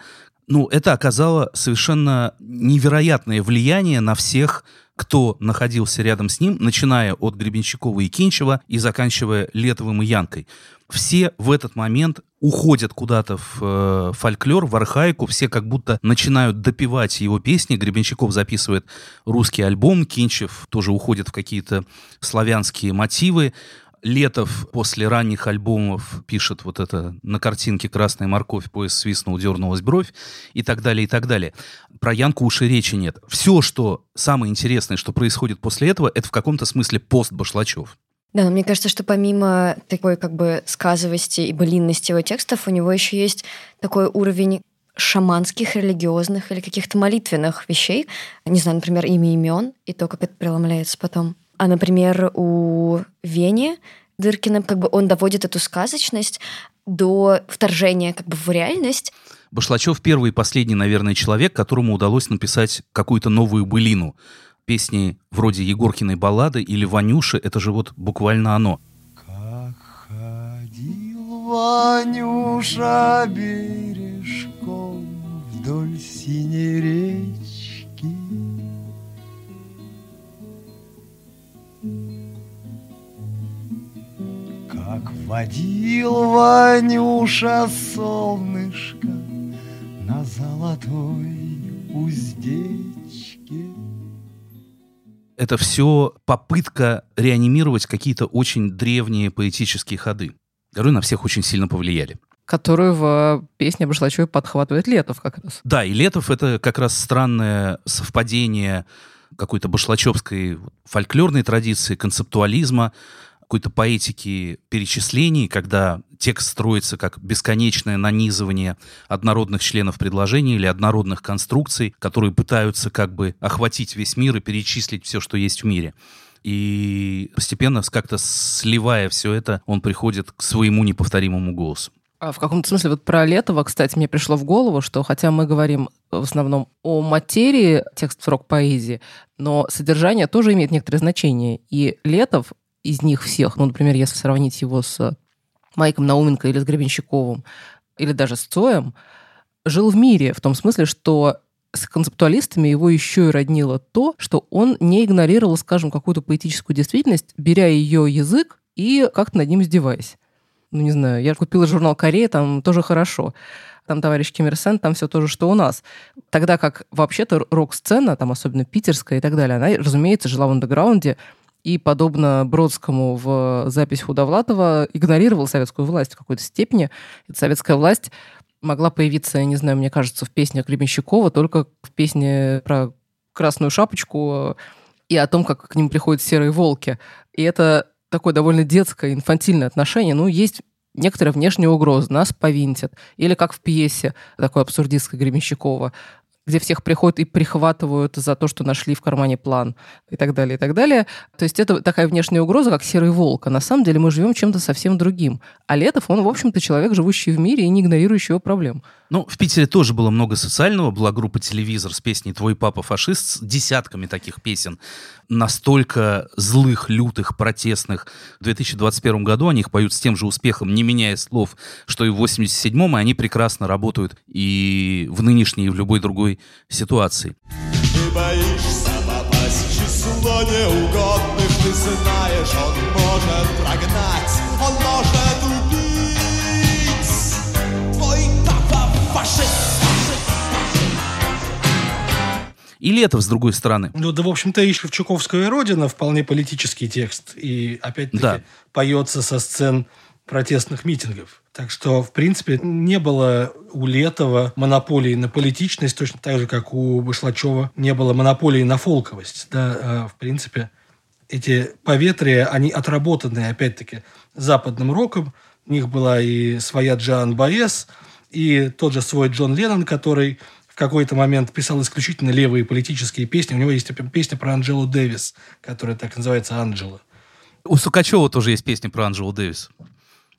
ну, это оказало совершенно невероятное влияние на всех, кто находился рядом с ним, начиная от Гребенщикова и Кинчева и заканчивая Летовым и Янкой. Все в этот момент уходят куда-то в э, фольклор, в архаику, все как будто начинают допивать его песни. Гребенщиков записывает русский альбом, Кинчев тоже уходит в какие-то славянские мотивы. Летов после ранних альбомов пишет вот это на картинке «Красная морковь», поезд свистнул, дернулась бровь и так далее, и так далее. Про Янку уж и речи нет. Все, что самое интересное, что происходит после этого, это в каком-то смысле пост Башлачев. Да, но мне кажется, что помимо такой как бы сказовости и былинности его текстов, у него еще есть такой уровень шаманских, религиозных или каких-то молитвенных вещей. Не знаю, например, имя имен и то, как это преломляется потом. А, например, у Вени Дыркина как бы он доводит эту сказочность до вторжения как бы в реальность. Башлачев первый и последний, наверное, человек, которому удалось написать какую-то новую былину. Песни вроде Егоркиной баллады или Ванюши, это же вот буквально оно. Как ходил Ванюша бережком вдоль синей речки, водил Ванюша солнышко на золотой уздечке. Это все попытка реанимировать какие-то очень древние поэтические ходы, которые на всех очень сильно повлияли. Которую в песне Башлачевой подхватывает Летов как раз. Да, и Летов — это как раз странное совпадение какой-то башлачевской фольклорной традиции, концептуализма, какой-то поэтики перечислений, когда текст строится как бесконечное нанизывание однородных членов предложения или однородных конструкций, которые пытаются как бы охватить весь мир и перечислить все, что есть в мире. И постепенно, как-то сливая все это, он приходит к своему неповторимому голосу. А в каком-то смысле вот про Летова, кстати, мне пришло в голову, что хотя мы говорим в основном о материи текстов рок-поэзии, но содержание тоже имеет некоторое значение. И Летов из них всех, ну, например, если сравнить его с Майком Науменко или с Гребенщиковым, или даже с Цоем, жил в мире, в том смысле, что с концептуалистами его еще и роднило то, что он не игнорировал, скажем, какую-то поэтическую действительность, беря ее язык и как-то над ним издеваясь. Ну, не знаю, я купила журнал «Корея», там тоже хорошо. Там товарищ Ким Ир Сен, там все тоже, что у нас. Тогда как вообще-то рок-сцена, там особенно питерская и так далее, она, разумеется, жила в андеграунде, и, подобно Бродскому в запись Худовлатова, игнорировал советскую власть в какой-то степени. Эта советская власть могла появиться, не знаю, мне кажется, в песнях Гребенщикова, только в песне про красную шапочку и о том, как к ним приходят серые волки. И это такое довольно детское, инфантильное отношение. Ну, есть некоторая внешняя угроза, нас повинтят. Или как в пьесе такой абсурдистской Гребенщикова где всех приходят и прихватывают за то, что нашли в кармане план и так далее, и так далее. То есть это такая внешняя угроза, как серый волк. А на самом деле мы живем чем-то совсем другим. А Летов, он, в общем-то, человек, живущий в мире и не игнорирующий его проблем. Ну, в Питере тоже было много социального. Была группа «Телевизор» с песней «Твой папа фашист» с десятками таких песен. Настолько злых, лютых, протестных. В 2021 году они их поют с тем же успехом, не меняя слов, что и в 87-м, и они прекрасно работают и в нынешней, и в любой другой ситуации. Ты боишься попасть в число неугодных Ты знаешь, он может прогнать, он может убить Твой папа фашист И Летов, с другой стороны. Ну, да, в общем-то, и Шевчуковская родина вполне политический текст. И, опять-таки, Да. поется со сцен протестных митингов. Так что, в принципе, не было у Летова монополии на политичность, точно так же, как у Башлачева не было монополии на фолковость. Да, а, в принципе, эти поветрия, они отработаны, опять-таки, западным роком. У них была и своя Джоан Баэс, и тот же свой Джон Леннон, который в какой-то момент писал исключительно левые политические песни. У него есть песня про Анджелу Дэвис, которая так называется «Анджела». У Сукачева тоже есть песня про Анджелу Дэвис.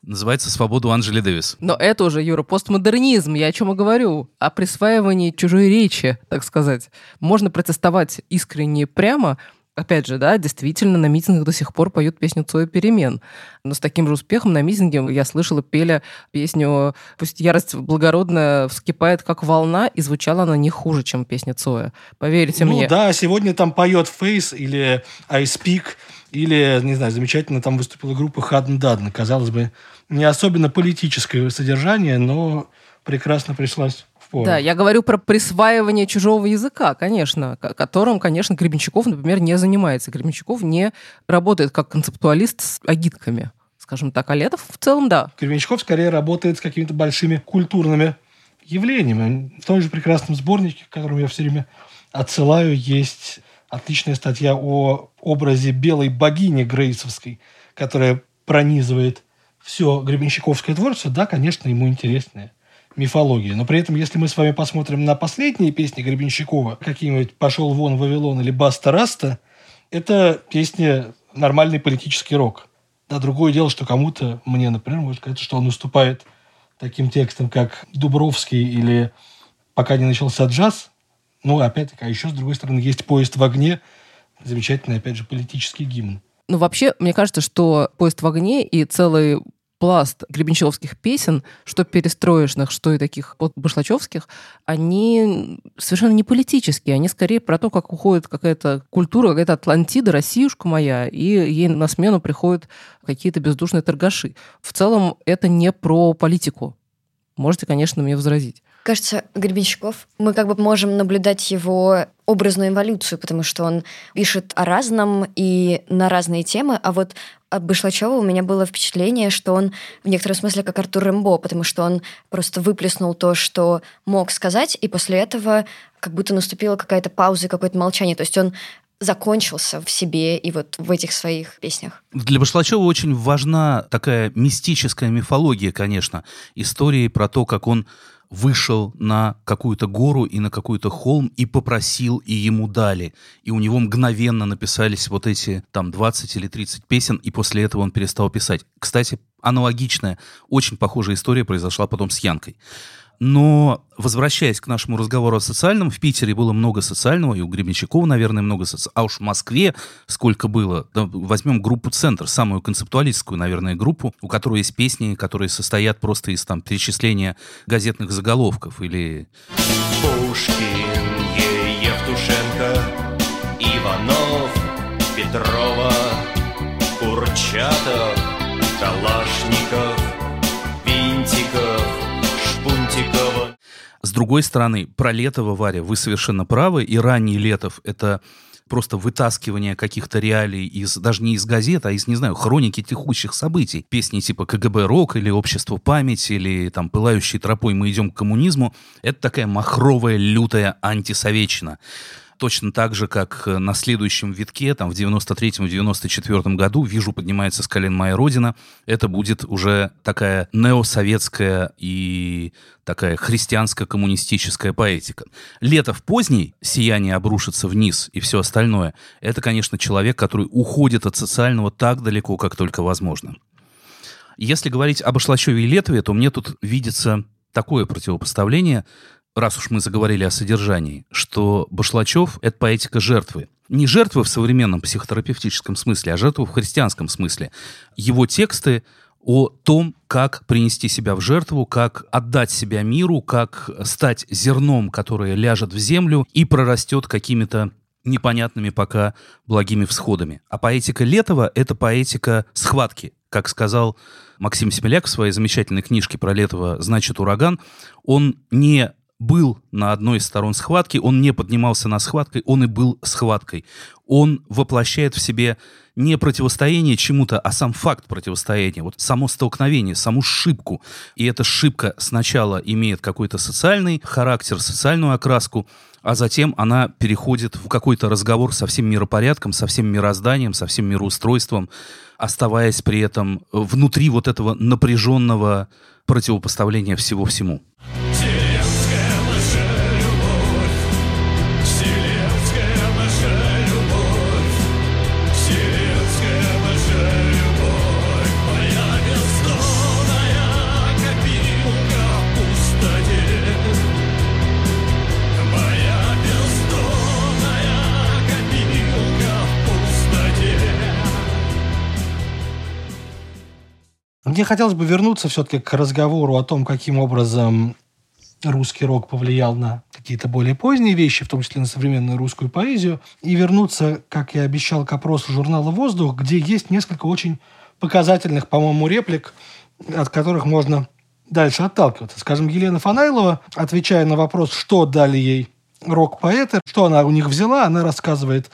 Называется «Свободу Анджели Дэвис». Но это уже, Юра, постмодернизм. Я о чем и говорю. О присваивании чужой речи, так сказать. Можно протестовать искренне прямо, Опять же, да, действительно, на митингах до сих пор поют песню «Цоя перемен». Но с таким же успехом на митинге я слышала, пели песню «Пусть ярость благородная вскипает, как волна», и звучала она не хуже, чем песня Цоя. Поверьте ну мне. да, сегодня там поет Фейс или I Speak, или, не знаю, замечательно там выступила группа Хадн Дадн. Казалось бы, не особенно политическое содержание, но прекрасно пришлась пору. Да, я говорю про присваивание чужого языка, конечно, ко- которым, конечно, Гребенщиков, например, не занимается. Гребенщиков не работает как концептуалист с агитками, скажем так. А Летов в целом, да. Гребенщиков скорее работает с какими-то большими культурными явлениями. В том же прекрасном сборнике, к которому я все время отсылаю, есть отличная статья о образе белой богини Грейсовской, которая пронизывает все гребенщиковское творчество. Да, конечно, ему интересная мифология. Но при этом, если мы с вами посмотрим на последние песни Гребенщикова, какие-нибудь «Пошел вон Вавилон» или «Баста Раста», это песни нормальный политический рок. Да, другое дело, что кому-то, мне, например, может казаться, что он уступает таким текстам, как Дубровский или «Пока не начался джаз». Ну, опять-таки, а еще, с другой стороны, есть «Поезд в огне», замечательный, опять же, политический гимн. Ну, вообще, мне кажется, что «Поезд в огне» и целый пласт гребенщиковских песен, что перестроечных, что и таких вот башлачевских, они совершенно не политические, они скорее про то, как уходит какая-то культура, какая-то Атлантида, Россиюшка моя, и ей на смену приходят какие-то бездушные торгаши. В целом это не про политику. Можете, конечно, мне возразить. Кажется, Гребенщиков, мы как бы можем наблюдать его образную эволюцию, потому что он пишет о разном и на разные темы, а вот от Башлачева у меня было впечатление, что он в некотором смысле как Артур Рэмбо, потому что он просто выплеснул то, что мог сказать, и после этого как будто наступила какая-то пауза, какое-то молчание. То есть он закончился в себе и вот в этих своих песнях. Для Башлачева очень важна такая мистическая мифология, конечно, истории про то, как он вышел на какую-то гору и на какой-то холм и попросил, и ему дали. И у него мгновенно написались вот эти там 20 или 30 песен, и после этого он перестал писать. Кстати, аналогичная, очень похожая история произошла потом с Янкой. Но, возвращаясь к нашему разговору о социальном, в Питере было много социального, и у Гребенщикова, наверное, много социального. А уж в Москве сколько было. Да, возьмем группу «Центр», самую концептуалистскую, наверное, группу, у которой есть песни, которые состоят просто из там, перечисления газетных заголовков или... Пушкин. Евтушенко, Иванов, Петрова, Курчатов, Калашников, С другой стороны, про Летова, Варя, вы совершенно правы, и ранний Летов — это просто вытаскивание каких-то реалий из, даже не из газет, а из, не знаю, хроники текущих событий. Песни типа КГБ Рок или Общество память или там Пылающей тропой мы идем к коммунизму. Это такая махровая, лютая антисоветчина. Точно так же, как э, на следующем витке, там в 93-94 году, «Вижу, поднимается с колен моя родина», это будет уже такая неосоветская и такая христианско-коммунистическая поэтика. Летов поздний, «Сияние обрушится вниз» и все остальное, это, конечно, человек, который уходит от социального так далеко, как только возможно. Если говорить об Ашлачеве и Летове, то мне тут видится такое противопоставление, раз уж мы заговорили о содержании, что Башлачев — это поэтика жертвы. Не жертвы в современном психотерапевтическом смысле, а жертвы в христианском смысле. Его тексты о том, как принести себя в жертву, как отдать себя миру, как стать зерном, которое ляжет в землю и прорастет какими-то непонятными пока благими всходами. А поэтика Летова — это поэтика схватки. Как сказал Максим Семеляк в своей замечательной книжке про Летова «Значит, ураган», он не был на одной из сторон схватки, он не поднимался на схваткой, он и был схваткой. Он воплощает в себе не противостояние чему-то, а сам факт противостояния, вот само столкновение, саму шибку. И эта шибка сначала имеет какой-то социальный характер, социальную окраску, а затем она переходит в какой-то разговор со всем миропорядком, со всем мирозданием, со всем мироустройством, оставаясь при этом внутри вот этого напряженного противопоставления всего всему. Вселенская Мне хотелось бы вернуться все-таки к разговору о том, каким образом русский рок повлиял на какие-то более поздние вещи, в том числе на современную русскую поэзию, и вернуться, как я обещал, к опросу журнала «Воздух», где есть несколько очень показательных, по-моему, реплик, от которых можно дальше отталкиваться. Скажем, Елена Фанайлова, отвечая на вопрос, что дали ей рок-поэты, что она у них взяла, она рассказывает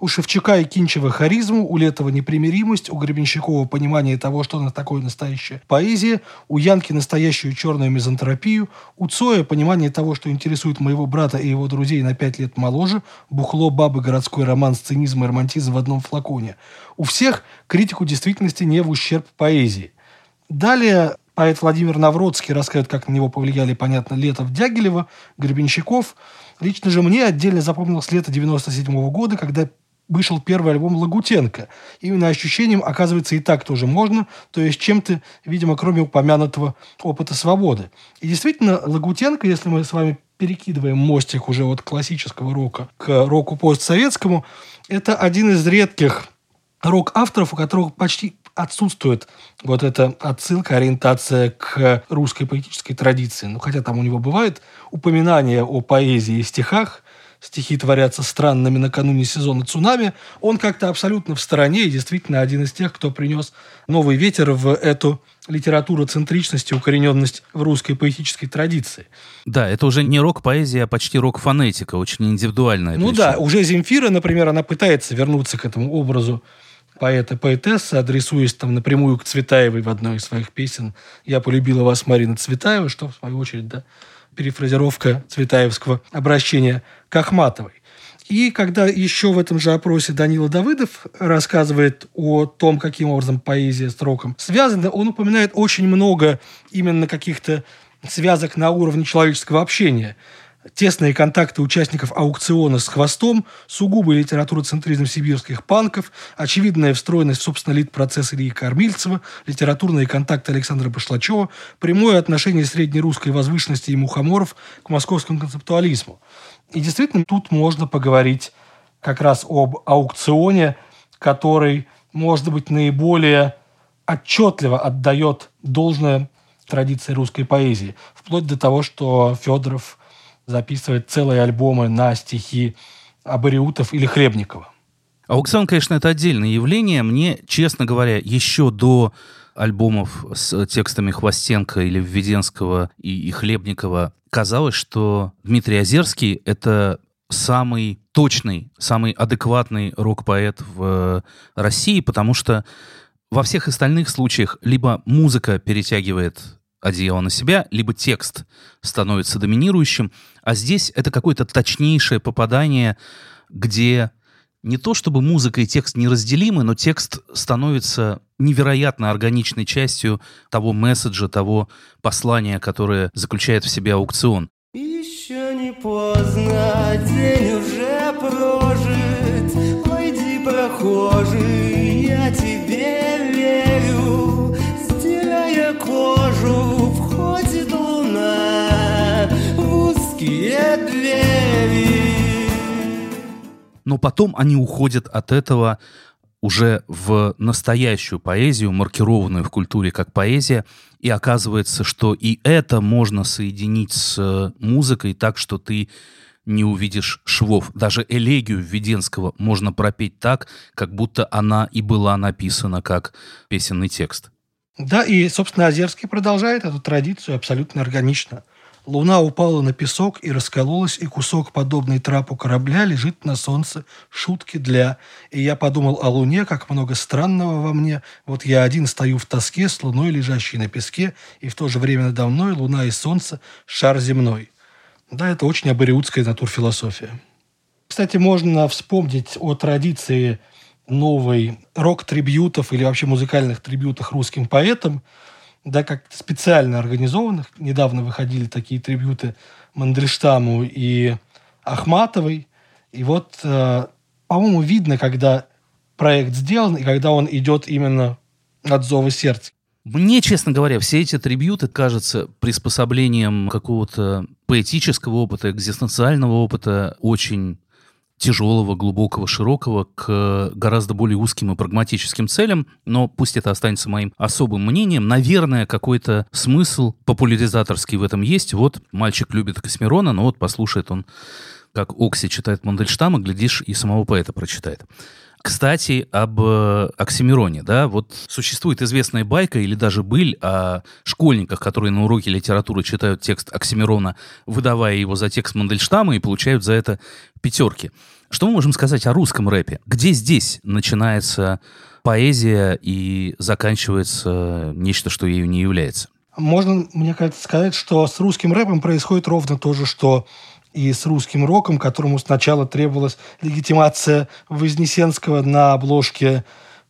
у Шевчука и Кинчева харизму, у Летова непримиримость, у Гребенщикова понимание того, что она такое настоящая поэзия, у Янки настоящую черную мизантропию, у Цоя понимание того, что интересует моего брата и его друзей на пять лет моложе, бухло, бабы, городской роман, сценизм и романтизм в одном флаконе. У всех критику действительности не в ущерб поэзии. Далее поэт Владимир Навродский рассказывает, как на него повлияли, понятно, Летов, Дягилева, Гребенщиков. Лично же мне отдельно запомнилось лето 97 года, когда вышел первый альбом Лагутенко. Именно ощущением, оказывается, и так тоже можно, то есть чем-то, видимо, кроме упомянутого опыта свободы. И действительно, Лагутенко, если мы с вами перекидываем мостик уже от классического рока к року постсоветскому, это один из редких рок-авторов, у которых почти отсутствует вот эта отсылка, ориентация к русской поэтической традиции. Ну, хотя там у него бывает упоминание о поэзии и стихах, стихи творятся странными накануне сезона цунами, он как-то абсолютно в стороне и действительно один из тех, кто принес новый ветер в эту литературу центричности, укорененность в русской поэтической традиции. Да, это уже не рок-поэзия, а почти рок-фонетика, очень индивидуальная. Ну причем. да, уже Земфира, например, она пытается вернуться к этому образу поэта-поэтессы, адресуясь там напрямую к Цветаевой в одной из своих песен. «Я полюбила вас, Марина Цветаева», что, в свою очередь, да, перефразировка цветаевского обращения к Ахматовой. И когда еще в этом же опросе Данила Давыдов рассказывает о том, каким образом поэзия с роком связана, он упоминает очень много именно каких-то связок на уровне человеческого общения. Тесные контакты участников аукциона с хвостом, сугубый литературоцентризм сибирских панков, очевидная встроенность в собственно лид-процесс Ильи Кормильцева, литературные контакты Александра Башлачева, прямое отношение среднерусской возвышенности и мухоморов к московскому концептуализму. И действительно, тут можно поговорить как раз об аукционе, который, может быть, наиболее отчетливо отдает должное традиции русской поэзии. Вплоть до того, что Федоров записывает целые альбомы на стихи Абариутов или Хлебникова. Аукцион, конечно, это отдельное явление. Мне, честно говоря, еще до альбомов с текстами Хвостенко или Введенского и, и Хлебникова казалось, что Дмитрий Озерский — это самый точный, самый адекватный рок-поэт в России, потому что во всех остальных случаях либо музыка перетягивает одеяло на себя, либо текст становится доминирующим, а здесь это какое-то точнейшее попадание, где не то чтобы музыка и текст неразделимы, но текст становится невероятно органичной частью того месседжа, того послания, которое заключает в себе аукцион. Еще не поздно, день уже прожит. Пойди, прохожий, Но потом они уходят от этого уже в настоящую поэзию, маркированную в культуре как поэзия, и оказывается, что и это можно соединить с э, музыкой так, что ты не увидишь швов. Даже элегию Введенского можно пропеть так, как будто она и была написана как песенный текст. Да, и, собственно, Озерский продолжает эту традицию абсолютно органично. Луна упала на песок и раскололась, и кусок, подобный трапу корабля, лежит на солнце, шутки для. И я подумал о луне, как много странного во мне. Вот я один стою в тоске с луной, лежащей на песке, и в то же время надо мной луна и солнце, шар земной. Да, это очень абориутская натурфилософия. Кстати, можно вспомнить о традиции новой рок-трибьютов или вообще музыкальных трибьютах русским поэтам, да, как специально организованных. Недавно выходили такие трибьюты Мандельштаму и Ахматовой. И вот, э, по-моему, видно, когда проект сделан и когда он идет именно от зова сердца. Мне, честно говоря, все эти трибьюты кажутся приспособлением какого-то поэтического опыта, экзистенциального опыта, очень тяжелого, глубокого, широкого к гораздо более узким и прагматическим целям, но пусть это останется моим особым мнением. Наверное, какой-то смысл популяризаторский в этом есть. Вот мальчик любит Космирона, но вот послушает он, как Окси читает Мандельштама, глядишь, и самого поэта прочитает. Кстати, об э, Оксимироне, да, вот существует известная байка или даже быль о школьниках, которые на уроке литературы читают текст Оксимирона, выдавая его за текст Мандельштама и получают за это пятерки. Что мы можем сказать о русском рэпе? Где здесь начинается поэзия и заканчивается нечто, что ею не является? Можно, мне кажется, сказать, что с русским рэпом происходит ровно то же, что и с русским роком, которому сначала требовалась легитимация Вознесенского на обложке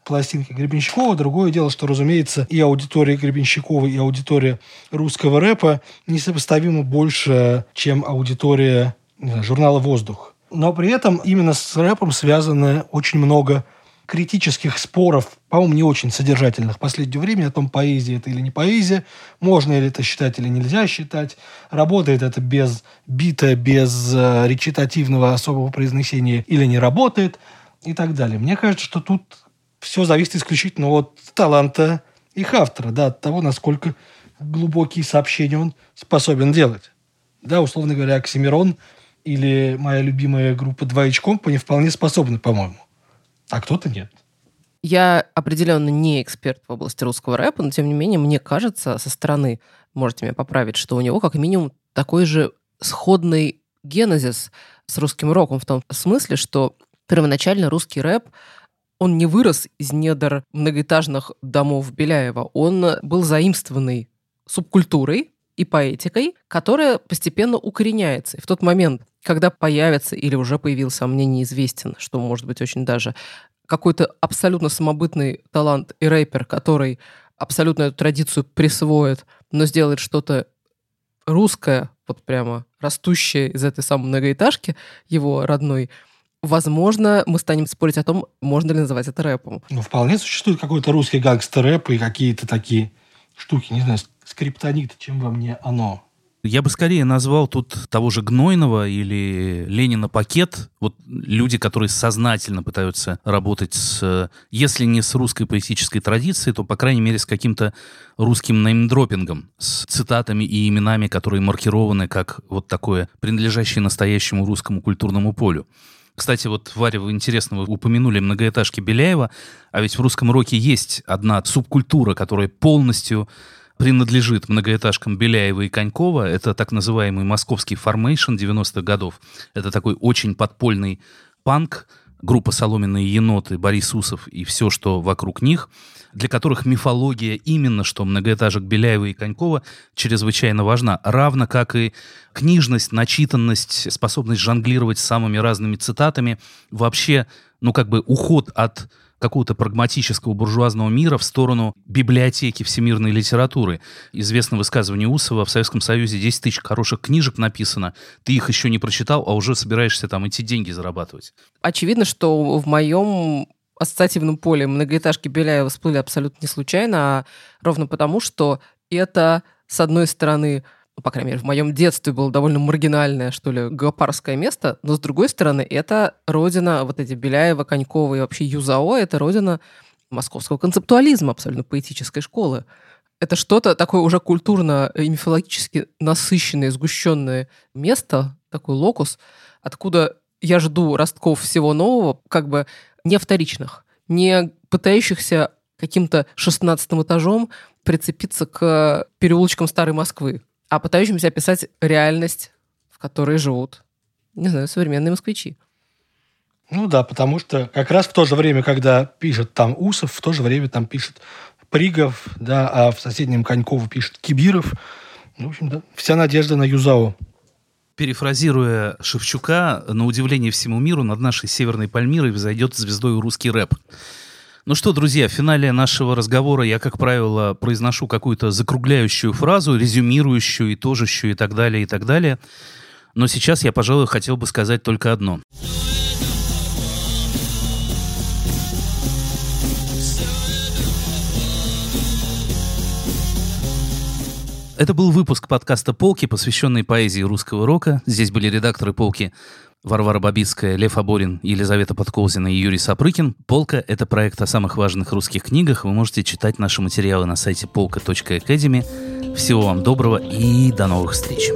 пластинки Гребенщикова. Другое дело, что, разумеется, и аудитория Гребенщикова, и аудитория русского рэпа несопоставимо больше, чем аудитория знаю, журнала «Воздух». Но при этом именно с рэпом связано очень много критических споров, по-моему, не очень содержательных в последнее время о том, поэзия это или не поэзия, можно ли это считать или нельзя считать, работает это без бита, без э, речитативного особого произнесения или не работает и так далее. Мне кажется, что тут все зависит исключительно от таланта их автора, да, от того, насколько глубокие сообщения он способен делать. Да, условно говоря, Оксимирон или моя любимая группа «Два Company» вполне способны, по-моему а кто-то нет. Я определенно не эксперт в области русского рэпа, но тем не менее, мне кажется, со стороны, можете меня поправить, что у него как минимум такой же сходный генезис с русским роком в том смысле, что первоначально русский рэп он не вырос из недр многоэтажных домов Беляева. Он был заимствованный субкультурой и поэтикой, которая постепенно укореняется. И в тот момент, когда появится или уже появился, а мне неизвестен, что может быть очень даже, какой-то абсолютно самобытный талант и рэпер, который абсолютно эту традицию присвоит, но сделает что-то русское, вот прямо растущее из этой самой многоэтажки, его родной, возможно, мы станем спорить о том, можно ли называть это рэпом. Ну, вполне существует какой-то русский гангстер-рэп и какие-то такие штуки, не знаю, скриптонит, чем во мне оно. Я бы скорее назвал тут того же Гнойного или Ленина пакет. Вот люди, которые сознательно пытаются работать с, если не с русской поэтической традицией, то, по крайней мере, с каким-то русским неймдропингом, с цитатами и именами, которые маркированы как вот такое, принадлежащее настоящему русскому культурному полю. Кстати, вот, Варя, вы интересно вы упомянули многоэтажки Беляева, а ведь в русском роке есть одна субкультура, которая полностью принадлежит многоэтажкам Беляева и Конькова. Это так называемый московский формейшн 90-х годов. Это такой очень подпольный панк, группа «Соломенные еноты», Борис Усов и все, что вокруг них, для которых мифология именно что многоэтажек Беляева и Конькова чрезвычайно важна, равно как и книжность, начитанность, способность жонглировать самыми разными цитатами, вообще, ну, как бы уход от какого-то прагматического буржуазного мира в сторону библиотеки всемирной литературы. Известно высказывание Усова, в Советском Союзе 10 тысяч хороших книжек написано, ты их еще не прочитал, а уже собираешься там идти деньги зарабатывать. Очевидно, что в моем ассоциативном поле многоэтажки Беляева всплыли абсолютно не случайно, а ровно потому, что это, с одной стороны, ну, по крайней мере, в моем детстве было довольно маргинальное, что ли, геопарское место, но, с другой стороны, это родина вот эти Беляева, Конькова и вообще ЮЗАО, это родина московского концептуализма, абсолютно поэтической школы. Это что-то такое уже культурно и мифологически насыщенное, сгущенное место, такой локус, откуда я жду ростков всего нового, как бы не вторичных, не пытающихся каким-то шестнадцатым этажом прицепиться к переулочкам Старой Москвы а пытающимся описать реальность, в которой живут, не знаю, современные москвичи. Ну да, потому что как раз в то же время, когда пишет там Усов, в то же время там пишет Пригов, да, а в соседнем Коньково пишет Кибиров. Ну, в общем, да, вся надежда на Юзао. Перефразируя Шевчука, на удивление всему миру над нашей Северной Пальмирой взойдет звездой русский рэп. Ну что, друзья, в финале нашего разговора я, как правило, произношу какую-то закругляющую фразу, резюмирующую, итожащую и так далее, и так далее. Но сейчас я, пожалуй, хотел бы сказать только одно. Это был выпуск подкаста «Полки», посвященный поэзии русского рока. Здесь были редакторы «Полки» Варвара Бабицкая, Лев Аборин, Елизавета Подколзина и Юрий Сапрыкин. «Полка» — это проект о самых важных русских книгах. Вы можете читать наши материалы на сайте полка.academy. Всего вам доброго и до новых встреч.